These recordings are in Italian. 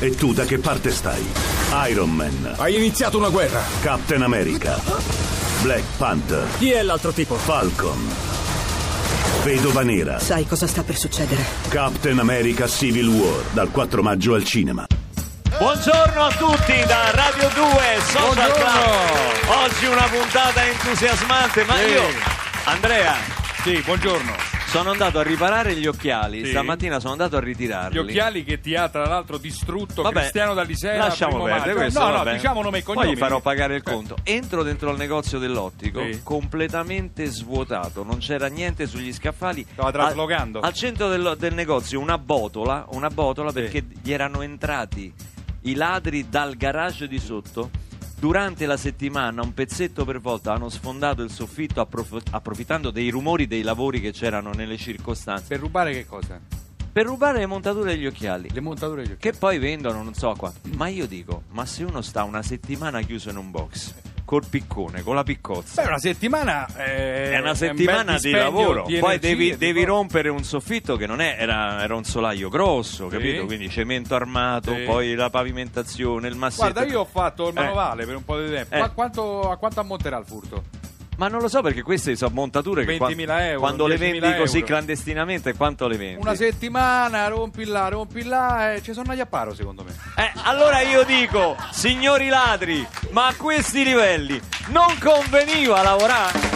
E tu da che parte stai? Iron Man, Hai iniziato una guerra. Captain America, Black Panther, Chi è l'altro tipo? Falcon, Vedova Nera, Sai cosa sta per succedere? Captain America Civil War, dal 4 maggio al cinema. Buongiorno a tutti da Radio 2 Social Club. Oggi una puntata entusiasmante, ma Sì. io, Andrea, Sì, buongiorno. Sono andato a riparare gli occhiali. Sì. Stamattina sono andato a Gli ritirarli. occhiali che ti ha tra l'altro distrutto Vabbè, Cristiano Dallisera. Lasciamo perdere questo. No, no, diciamo nome e cognomi. Poi gli farò pagare il Eh. conto. Entro dentro il negozio dell'ottico, Sì. completamente svuotato, non c'era niente sugli scaffali. Stava traslocando. Al, al centro del, del negozio una botola, una botola perché gli erano entrati i ladri dal garage di sotto. Durante la settimana, un pezzetto per volta, hanno sfondato il soffitto approf- approfittando dei rumori dei lavori che c'erano nelle circostanze Per rubare che cosa? per rubare le montature degli occhiali. Le montature degli occhiali. Che poi vendono non so a quanto. Ma io dico, ma se uno sta una settimana chiuso in un box, col piccone, con la piccozza. Beh, una settimana eh, È una un settimana bel di lavoro, di poi devi, devi rompere un soffitto che non è, era, era un solaio grosso, capito? Quindi cemento armato, Sì. poi la pavimentazione, il massetto. Guarda, io ho fatto il Eh. manovale per un po' di tempo. Eh. Ma quanto, a quanto ammonterà il furto? Ma non lo so perché queste sono montature che 20.000 qua- euro, quando le 10.000 vendi così euro. clandestinamente quanto le vendi? Una settimana, rompi là, rompi là, e ci sono agli apparo secondo me. Eh, allora io dico, signori ladri, ma a questi livelli non conveniva lavorare?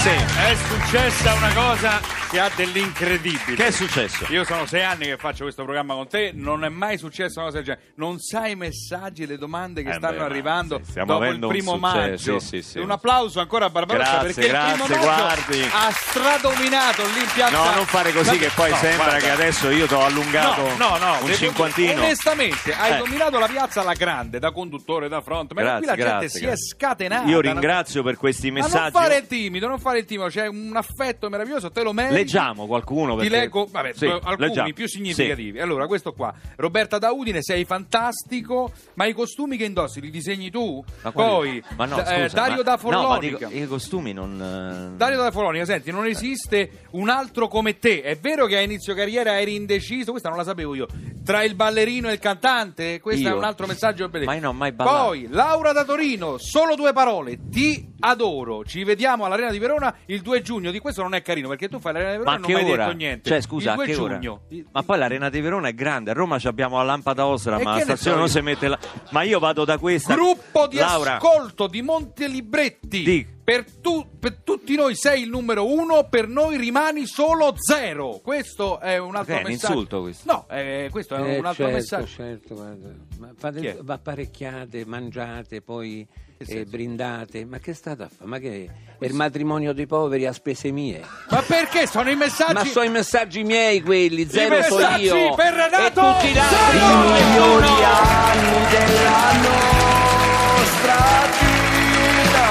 Sì. È successa una cosa che ha dell'incredibile. Che è successo? Io sono sei anni che faccio questo programma con te, non è mai successa una cosa del genere. Non sai i messaggi le domande che Eh stanno beh, arrivando sì, stiamo dopo il avendo un primo successo, maggio. sì, sì, un applauso ancora a Barbarossa Grazie, perché il grazie, guardi. ha stradominato lì in piazza. No, non fare così che poi No, sembra guarda. che adesso io ti ho allungato No, no, no, un cinquantino. Onestamente, hai Eh. dominato la piazza alla grande, da conduttore, da front. Ma qui la gente si è scatenata. Io ringrazio per questi Ma non messaggi. fare il timido, non fare il timido, c'è un affetto meraviglioso, te lo meriti. Leggiamo qualcuno Ti perché- leggo, vabbè, Sì, alcuni leggiamo. più significativi. Allora, questo qua. Roberta da Udine, sei fantastico, ma i costumi che indossi li disegni tu? Ma Poi, ma no, eh, scusa, Dario ma- da No, Forlonica. dico, i costumi non... eh, Dario da Forlonica, senti, non esiste un altro come te. È vero che a inizio carriera eri indeciso, questa non la sapevo io. Tra il ballerino e il cantante, questo è Io? un altro messaggio. Ma io non ho mai ballato. Poi, Laura da Torino, solo due parole. Ti adoro. Ci vediamo all'Arena di Verona il 2 giugno. Di questo non è carino perché tu fai l'Arena di Verona Ma e non hai ora? detto niente. Cioè, scusa, il 2 a che giugno. ora? Ma poi l'Arena di Verona è grande, a Roma ci abbiamo la lampada ostra, E ma la ne stazione non io? si mette la... Ma io vado da questa... Gruppo di Laura, ascolto di Montelibretti. Di. Per, tu- per tutti noi sei il numero uno, per noi rimani solo zero. Questo è un altro Che è un messaggio. insulto questo? No, eh, questo è Eh, un altro certo, messaggio. certo, guarda. Ma fate, va apparecchiate, mangiate, poi Senso? brindate. Ma che state a fare? Ma che è il matrimonio dei poveri a spese mie? Ma perché sono i messaggi? Ma sono i messaggi miei quelli, zero so messaggi io. per Renato, e tutti gli altri zero! sono I milioni anni della nostra vita.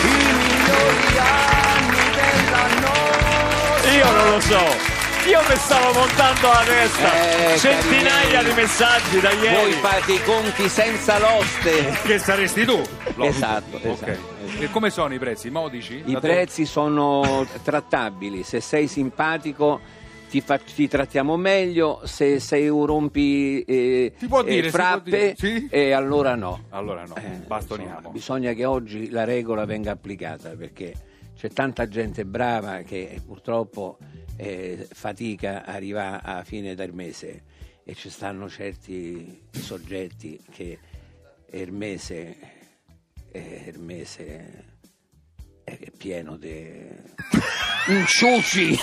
I milioni anni della nostra Io non lo so. Io mi stavo montando la testa. Eh, Centinaia cari miei. di messaggi da ieri. Voi fate i conti senza l'oste. Che saresti tu? Logico. Esatto, esatto. E come sono i prezzi? Modici? I Da te? prezzi sono trattabili, se sei simpatico ti, fa- ti trattiamo meglio, se sei un rompi eh, eh, dire, frappe, sì? eh, allora no. Allora no, Eh, bastoniamo. insomma, bisogna che oggi la regola venga applicata perché c'è tanta gente brava che purtroppo eh, fatica a arrivare a fine del mese. E ci stanno certi soggetti che Ermese, eh, Ermese è pieno di inciuci.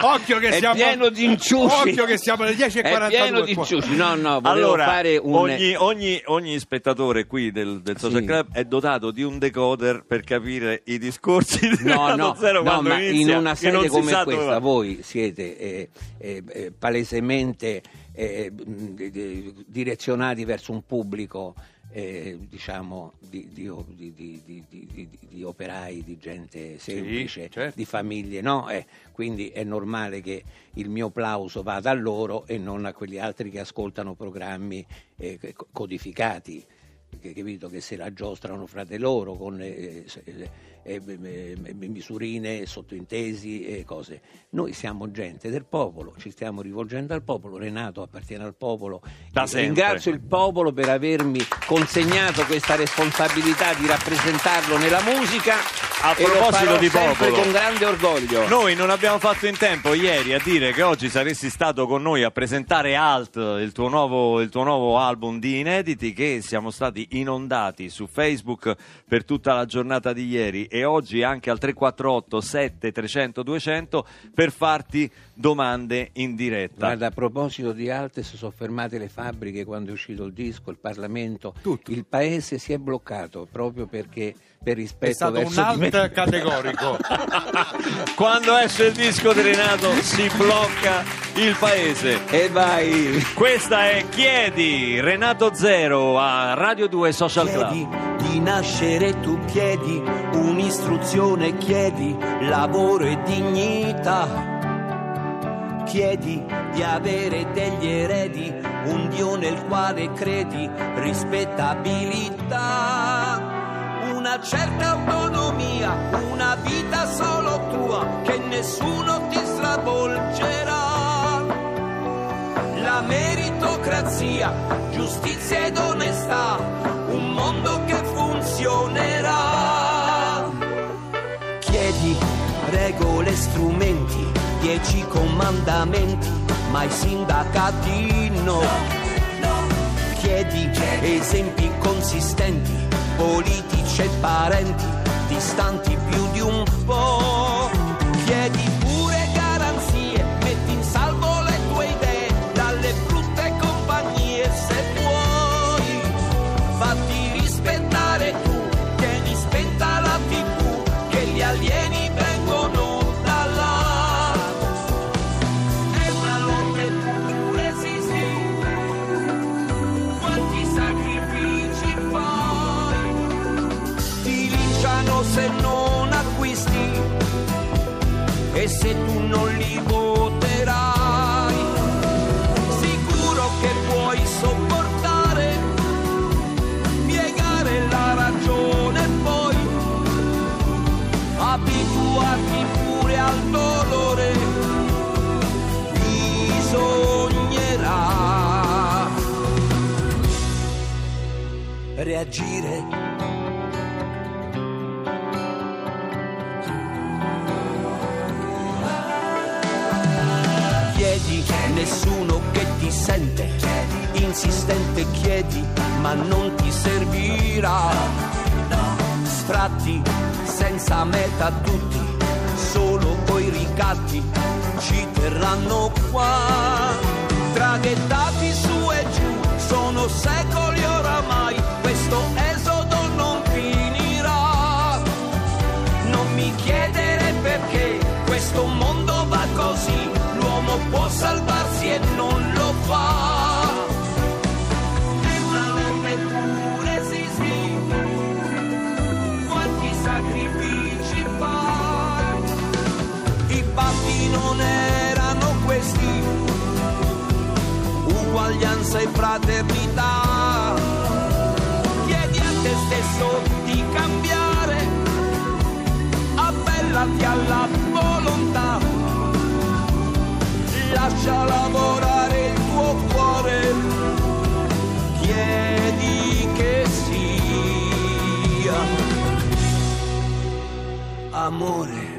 Occhio che È siamo pieno di inciuci. Occhio che siamo alle 10.42 È pieno di inciuci. No, no, volevo Allora, fare un ogni, ogni- ogni spettatore qui del, del Social Sì. Club è dotato di un decoder per capire i discorsi di No, no, Zero no, ma inizia, in una si come dove questa va. voi siete eh, eh, eh, palesemente eh, di- direzionati verso un pubblico eh, diciamo di, di, di, di, operai, di gente semplice, sì, certo. di famiglie, no? Eh, quindi è normale che il mio plauso vada a loro e non a quegli altri che ascoltano programmi eh, codificati che, capito, che se la giostrano fra di loro con eh, misurine, sottointesi e cose. Noi siamo gente del popolo, ci stiamo rivolgendo al popolo, Renato appartiene al popolo. Da Ringrazio il popolo per avermi consegnato questa responsabilità di rappresentarlo nella musica. A proposito di popolo, con grande orgoglio. Noi non abbiamo fatto in tempo ieri a dire che oggi saresti stato con noi a presentare Alt, il tuo nuovo, il tuo nuovo album di inediti che siamo stati inondati su Facebook per tutta la giornata di ieri e oggi anche al 348 7 300 200 per farti domande in diretta. Guarda, a proposito di Alte, si sono fermate le fabbriche quando è uscito il disco, il Parlamento, Tutto. il paese si è bloccato proprio perché per rispetto è stato verso un alt categorico Quando esce il disco di Renato si blocca il paese. E vai! Questa è Chiedi, Renato Zero a Radio 2 Social Chiedi Club. di nascere, tu chiedi un'istruzione, chiedi lavoro e dignità. Chiedi di avere degli eredi, un Dio nel quale credi, rispettabilità una certa autonomia, una vita solo tua che nessuno ti stravolgerà. La meritocrazia, giustizia ed onestà, un mondo che funzionerà. Chiedi regole strumenti, dieci comandamenti, ma i sindacati no. Chiedi esempi consistenti, politici e parenti, distanti più di un po'. Chiedi reagire chiedi, nessuno che ti sente, insistente chiedi, ma non ti servirà. Sfratti senza meta tutti, solo coi ricatti ci terranno qua. Traghettati su e giù, sono secoli perché questo mondo va così, l'uomo può salvarsi e non lo fa. Quanti sacrifici fa. I patti non erano questi, uguaglianza e fraternità. Chiedi a te stesso appellati alla volontà, lascia lavorare il tuo cuore, chiedi che sia amore.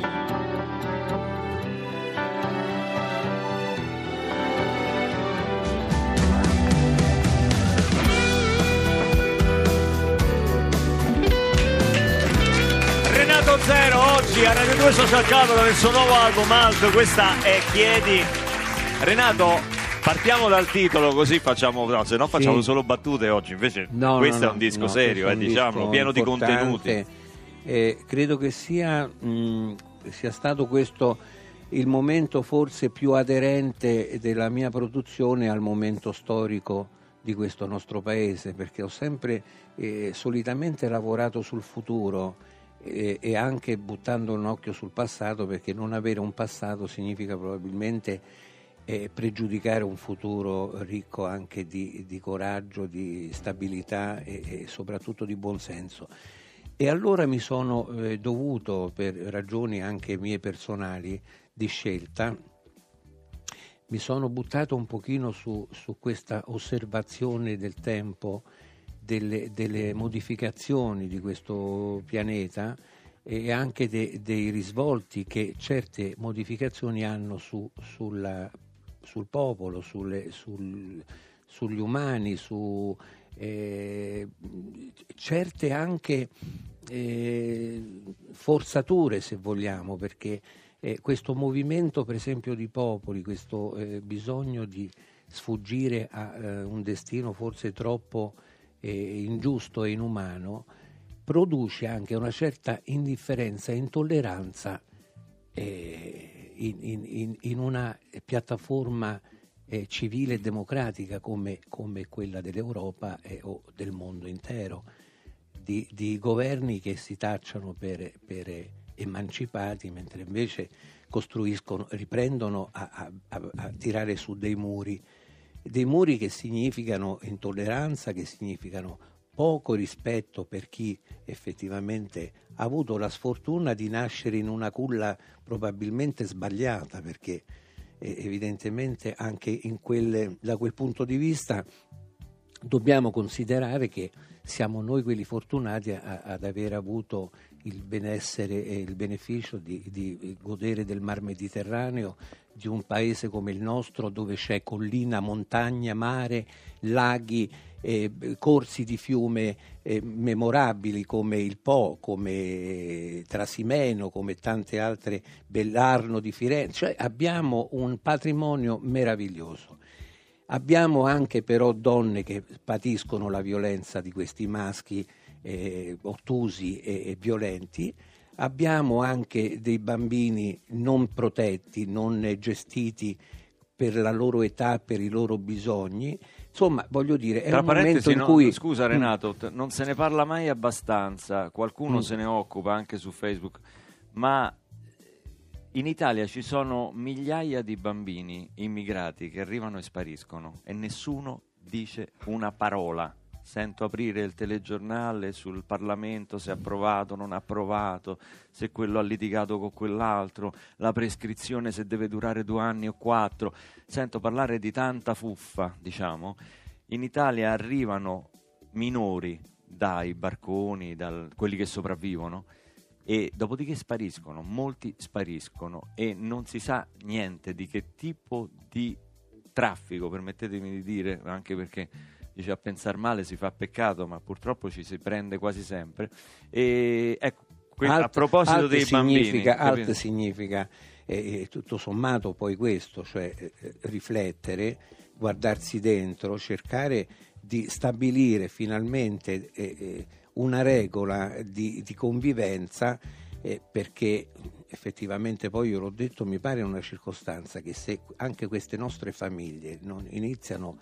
Oggi a Radio 2 Social Club il suo nuovo album Alto, questa è Chiedi. Renato, partiamo dal titolo così facciamo, no, se no facciamo Sì. solo battute oggi, invece No, questo no, è un disco serio, eh, diciamo, pieno di contenuti. Eh, credo che sia, mh, sia stato questo il momento forse più aderente della mia produzione al momento storico di questo nostro paese, perché ho sempre eh, solitamente lavorato sul futuro eh, e anche buttando un occhio sul passato, perché non avere un passato significa probabilmente eh, pregiudicare un futuro ricco anche di, di coraggio, di stabilità e, e, soprattutto di buonsenso. E allora mi sono eh, dovuto, per ragioni anche mie personali di scelta, mi sono buttato un pochino su, su questa osservazione del tempo, delle, delle, modificazioni di questo pianeta e anche de, dei risvolti che certe modificazioni hanno su, sulla, sul popolo, sulle, sul, sugli umani, su eh, certe anche eh, forzature se vogliamo, perché eh, questo movimento per esempio di popoli, questo eh, bisogno di sfuggire a eh, un destino forse troppo eh, ingiusto e inumano, produce anche una certa indifferenza e intolleranza eh, in, in, in, una piattaforma eh, civile e democratica come, come quella dell'Europa o del mondo intero, di, di, governi che si tacciano per, per emancipati, mentre invece costruiscono, riprendono a, a, a tirare su dei muri, dei muri che significano intolleranza, che significano poco rispetto per chi effettivamente ha avuto la sfortuna di nascere in una culla probabilmente sbagliata, perché eh, evidentemente anche quelle, da quel punto di vista dobbiamo considerare che siamo noi quelli fortunati a, ad aver avuto il benessere e il beneficio di, di, godere del mar Mediterraneo di un paese come il nostro dove c'è collina, montagna, mare, laghi, eh, corsi di fiume eh, memorabili come il Po, come Trasimeno, come tante altre, Bellarno di Firenze, cioè abbiamo un patrimonio meraviglioso. Abbiamo anche però donne che patiscono la violenza di questi maschi eh, ottusi e, e violenti, abbiamo anche dei bambini non protetti, non gestiti per la loro età, per i loro bisogni. Insomma, voglio dire, è Tra un momento in no, cui... Scusa Renato, mm. non se ne parla mai abbastanza, qualcuno mm. se ne occupa anche su Facebook, ma in Italia ci sono migliaia di bambini immigrati che arrivano e spariscono e nessuno dice una parola sento aprire il telegiornale sul Parlamento se approvato non approvato, se quello ha litigato con quell'altro, la prescrizione se deve durare due anni o quattro, sento parlare di tanta fuffa, diciamo. In Italia arrivano minori dai barconi, da quelli che sopravvivono, e dopodiché spariscono, molti spariscono e non si sa niente di che tipo di traffico, permettetemi di dire, anche perché dice a pensare male si fa peccato, ma purtroppo ci si prende quasi sempre. E ecco, que- alt, a proposito dei significa, bambini, alt significa eh, tutto sommato poi questo, cioè eh, riflettere, guardarsi dentro, cercare di stabilire finalmente eh, eh una regola di, di convivenza eh, perché effettivamente poi io l'ho detto mi pare una circostanza che se anche queste nostre famiglie non iniziano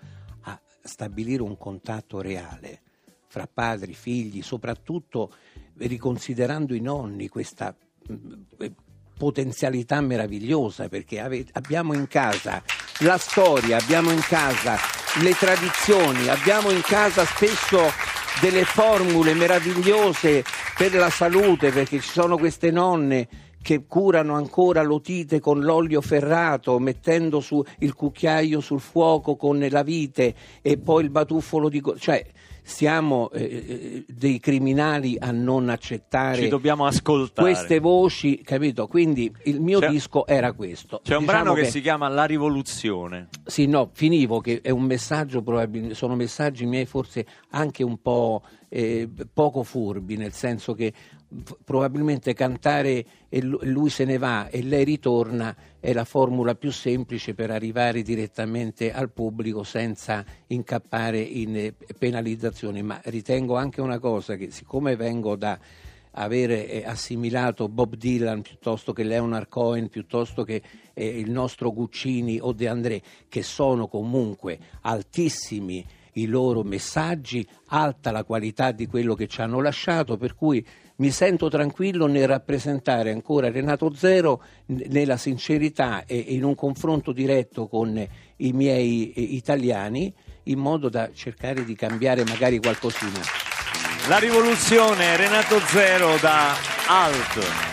stabilire un contatto reale fra padri, figli, soprattutto riconsiderando i nonni questa mm, potenzialità meravigliosa perché abbiamo in casa la storia, abbiamo in casa le tradizioni, abbiamo in casa spesso delle formule meravigliose per la salute perché ci sono queste nonne che curano ancora l'otite con l'olio ferrato, mettendo su il cucchiaio sul fuoco con la vite e poi il batuffolo di... cioè siamo eh, eh, dei criminali a non accettare Ci dobbiamo ascoltare. queste voci, capito? Quindi il mio c'è, disco era questo. C'è un diciamo brano che, che, si chiama La rivoluzione. Sì, no, finivo che è un messaggio probabilmente sono messaggi miei forse anche un po' eh, poco furbi, nel senso che probabilmente cantare e lui se ne va e lei ritorna è la formula più semplice per arrivare direttamente al pubblico senza incappare in eh, penalizzazioni, ma ritengo anche una cosa che siccome vengo da avere eh, assimilato Bob Dylan piuttosto che Leonard Cohen, piuttosto che eh, il nostro Guccini o De André, che sono comunque altissimi i loro messaggi, alta la qualità di quello che ci hanno lasciato, per cui mi sento tranquillo nel rappresentare ancora Renato Zero nella sincerità e in un confronto diretto con i miei eh, italiani in modo da cercare di cambiare magari qualcosina. La rivoluzione Renato Zero da Alt.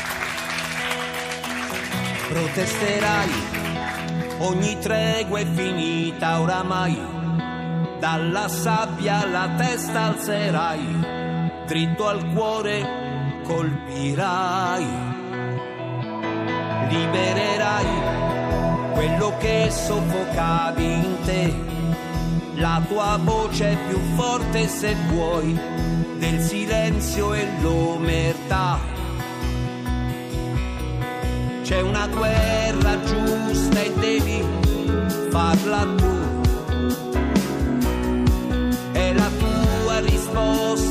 Protesterai, ogni tregua è finita oramai, dalla sabbia la testa alzerai, dritto al cuore colpirai, libererai quello che soffocavi in te, la tua voce è più forte se vuoi, del silenzio e l'omertà. C'è una guerra giusta e devi farla tu. Tua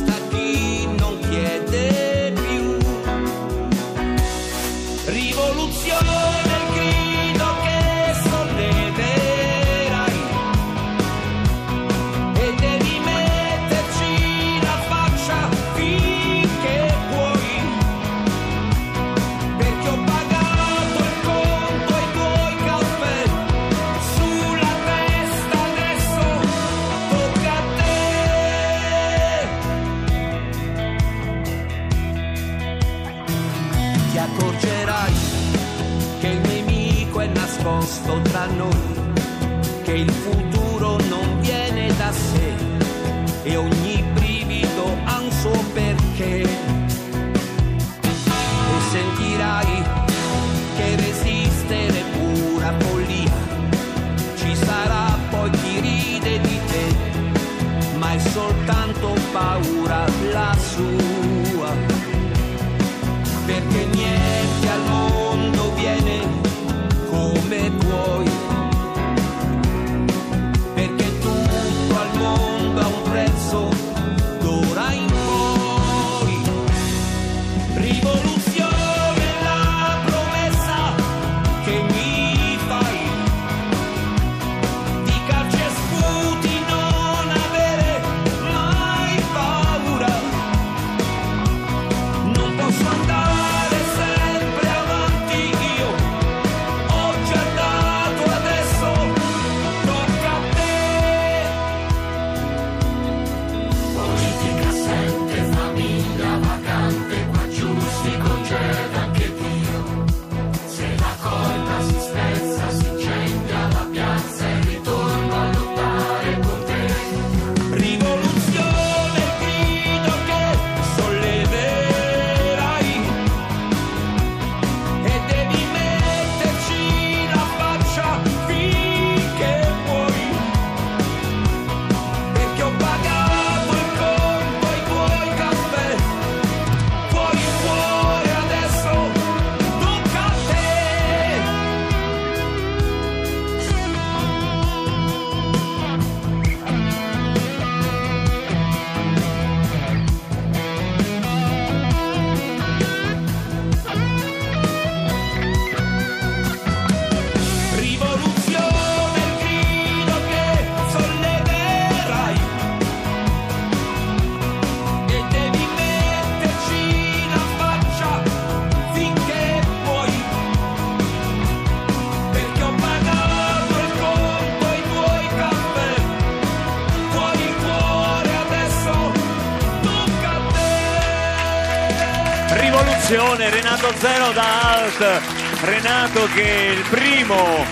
4-0 da Alt. Renato che il primo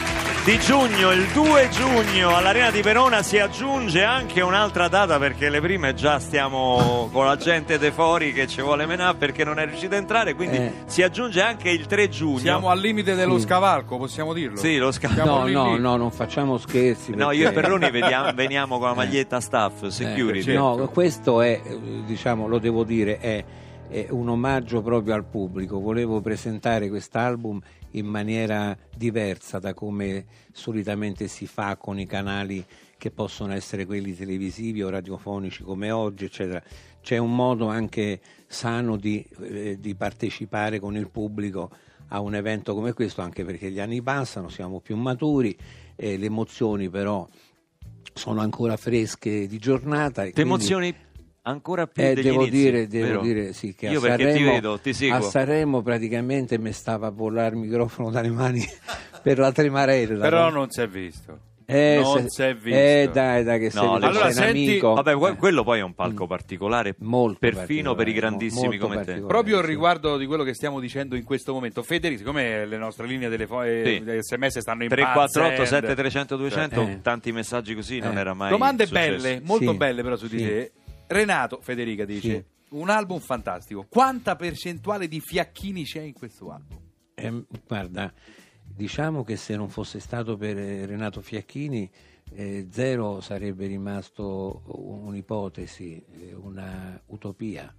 di giugno, il 2 giugno all'Arena di Verona si aggiunge anche un'altra data perché le prime già stiamo con la gente de fuori che ci vuole menà perché non è riuscito a entrare, quindi Eh. si aggiunge anche il 3 giugno. Siamo al limite dello Sì. scavalco, possiamo dirlo? Sì, lo scavalco No, no, no, non facciamo scherzi. No, io e perché- Perroni vediamo- veniamo con la eh. maglietta staff, eh, security. Eh, no, certo. questo è, diciamo, lo devo dire, è è un omaggio proprio al pubblico. Volevo presentare quest'album in maniera diversa da come solitamente si fa con i canali che possono essere quelli televisivi o radiofonici come oggi, eccetera. C'è un modo anche sano di, eh, di partecipare con il pubblico a un evento come questo, anche perché gli anni passano, siamo più maturi, eh, le emozioni però sono ancora fresche di giornata. Ti emozioni ancora più Eh, degli devo inizi, dire, devo vero? dire sì, che Io a perché ti Sanremo, vedo, ti a seguo. Sanremo praticamente mi stava a volare il microfono dalle mani per la tremarella. Però no? non si è visto. Eh, non se- si è visto. Eh dai, dai, che sei, No, sei allora un senti- amico. Vabbè, Eh, quello poi è un palco particolare, Molto perfino per i particolare, grandissimi come te. particolare. Proprio sì. riguardo di quello che stiamo dicendo in questo momento, Federico, siccome le nostre linee delle fo- eh, Sì. sms stanno in 348 pazzend, 7300 200 Eh. tanti messaggi così non Eh. era mai Domande successo. belle, molto Sì, belle però su di sì. te. Renato, Federica dice, Sì. un album fantastico. Quanta percentuale di fiacchini c'è in questo album? Eh, guarda, diciamo che se non fosse stato per eh, Renato Fiacchini, eh, zero sarebbe rimasto un'ipotesi, eh, una utopia,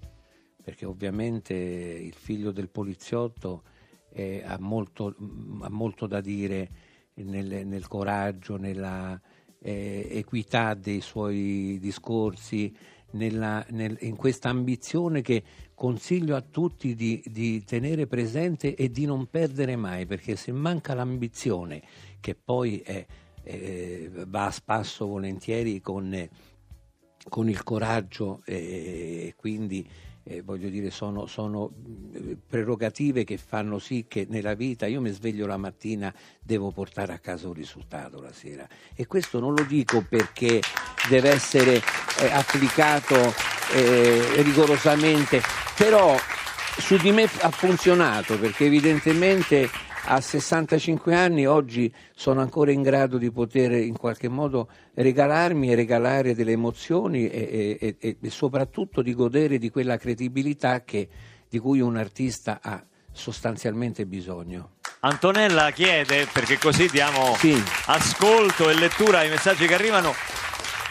perché ovviamente il figlio del poliziotto eh, ha, molto, mh, ha molto da dire nel, nel coraggio, nella eh, equità dei suoi discorsi, nella- nel- in questa ambizione che consiglio a tutti di, di tenere presente e di non perdere mai, perché se manca l'ambizione, che poi è- eh, va a spasso volentieri con, eh, con il coraggio e quindi eh, voglio dire sono, sono mh, prerogative che fanno sì che nella vita io mi sveglio la mattina devo portare a casa un risultato la sera. E questo non lo dico perché deve essere eh, applicato eh, rigorosamente però su di me ha funzionato perché evidentemente a 65 anni oggi sono ancora in grado di poter in qualche modo regalarmi e regalare delle emozioni e, e- e- e soprattutto di godere di quella credibilità che- di cui un artista ha sostanzialmente bisogno. Antonella chiede, perché così diamo Sì. ascolto e lettura ai messaggi che arrivano,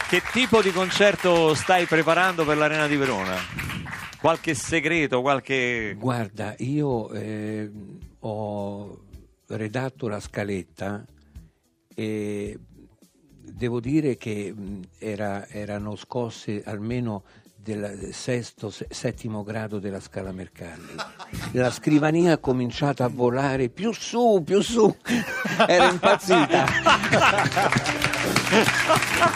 che tipo di concerto stai preparando per l'Arena di Verona? Qualche segreto, qualche... Guarda, io eh, ho redatto la scaletta e devo dire che era- erano scosse almeno del sesto, se- settimo grado della scala Mercalli. La scrivania ha cominciato a volare più su, più su. Era impazzita.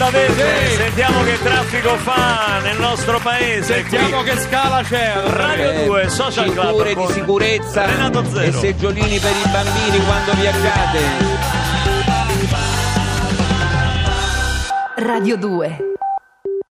Onda verde, sentiamo che traffico fa nel nostro paese. Sentiamo qui. che scala c'è. Radio Eh, 2 Social Club cinture di sicurezza Renato e Zero. seggiolini per i bambini quando viaggiate. Radio 2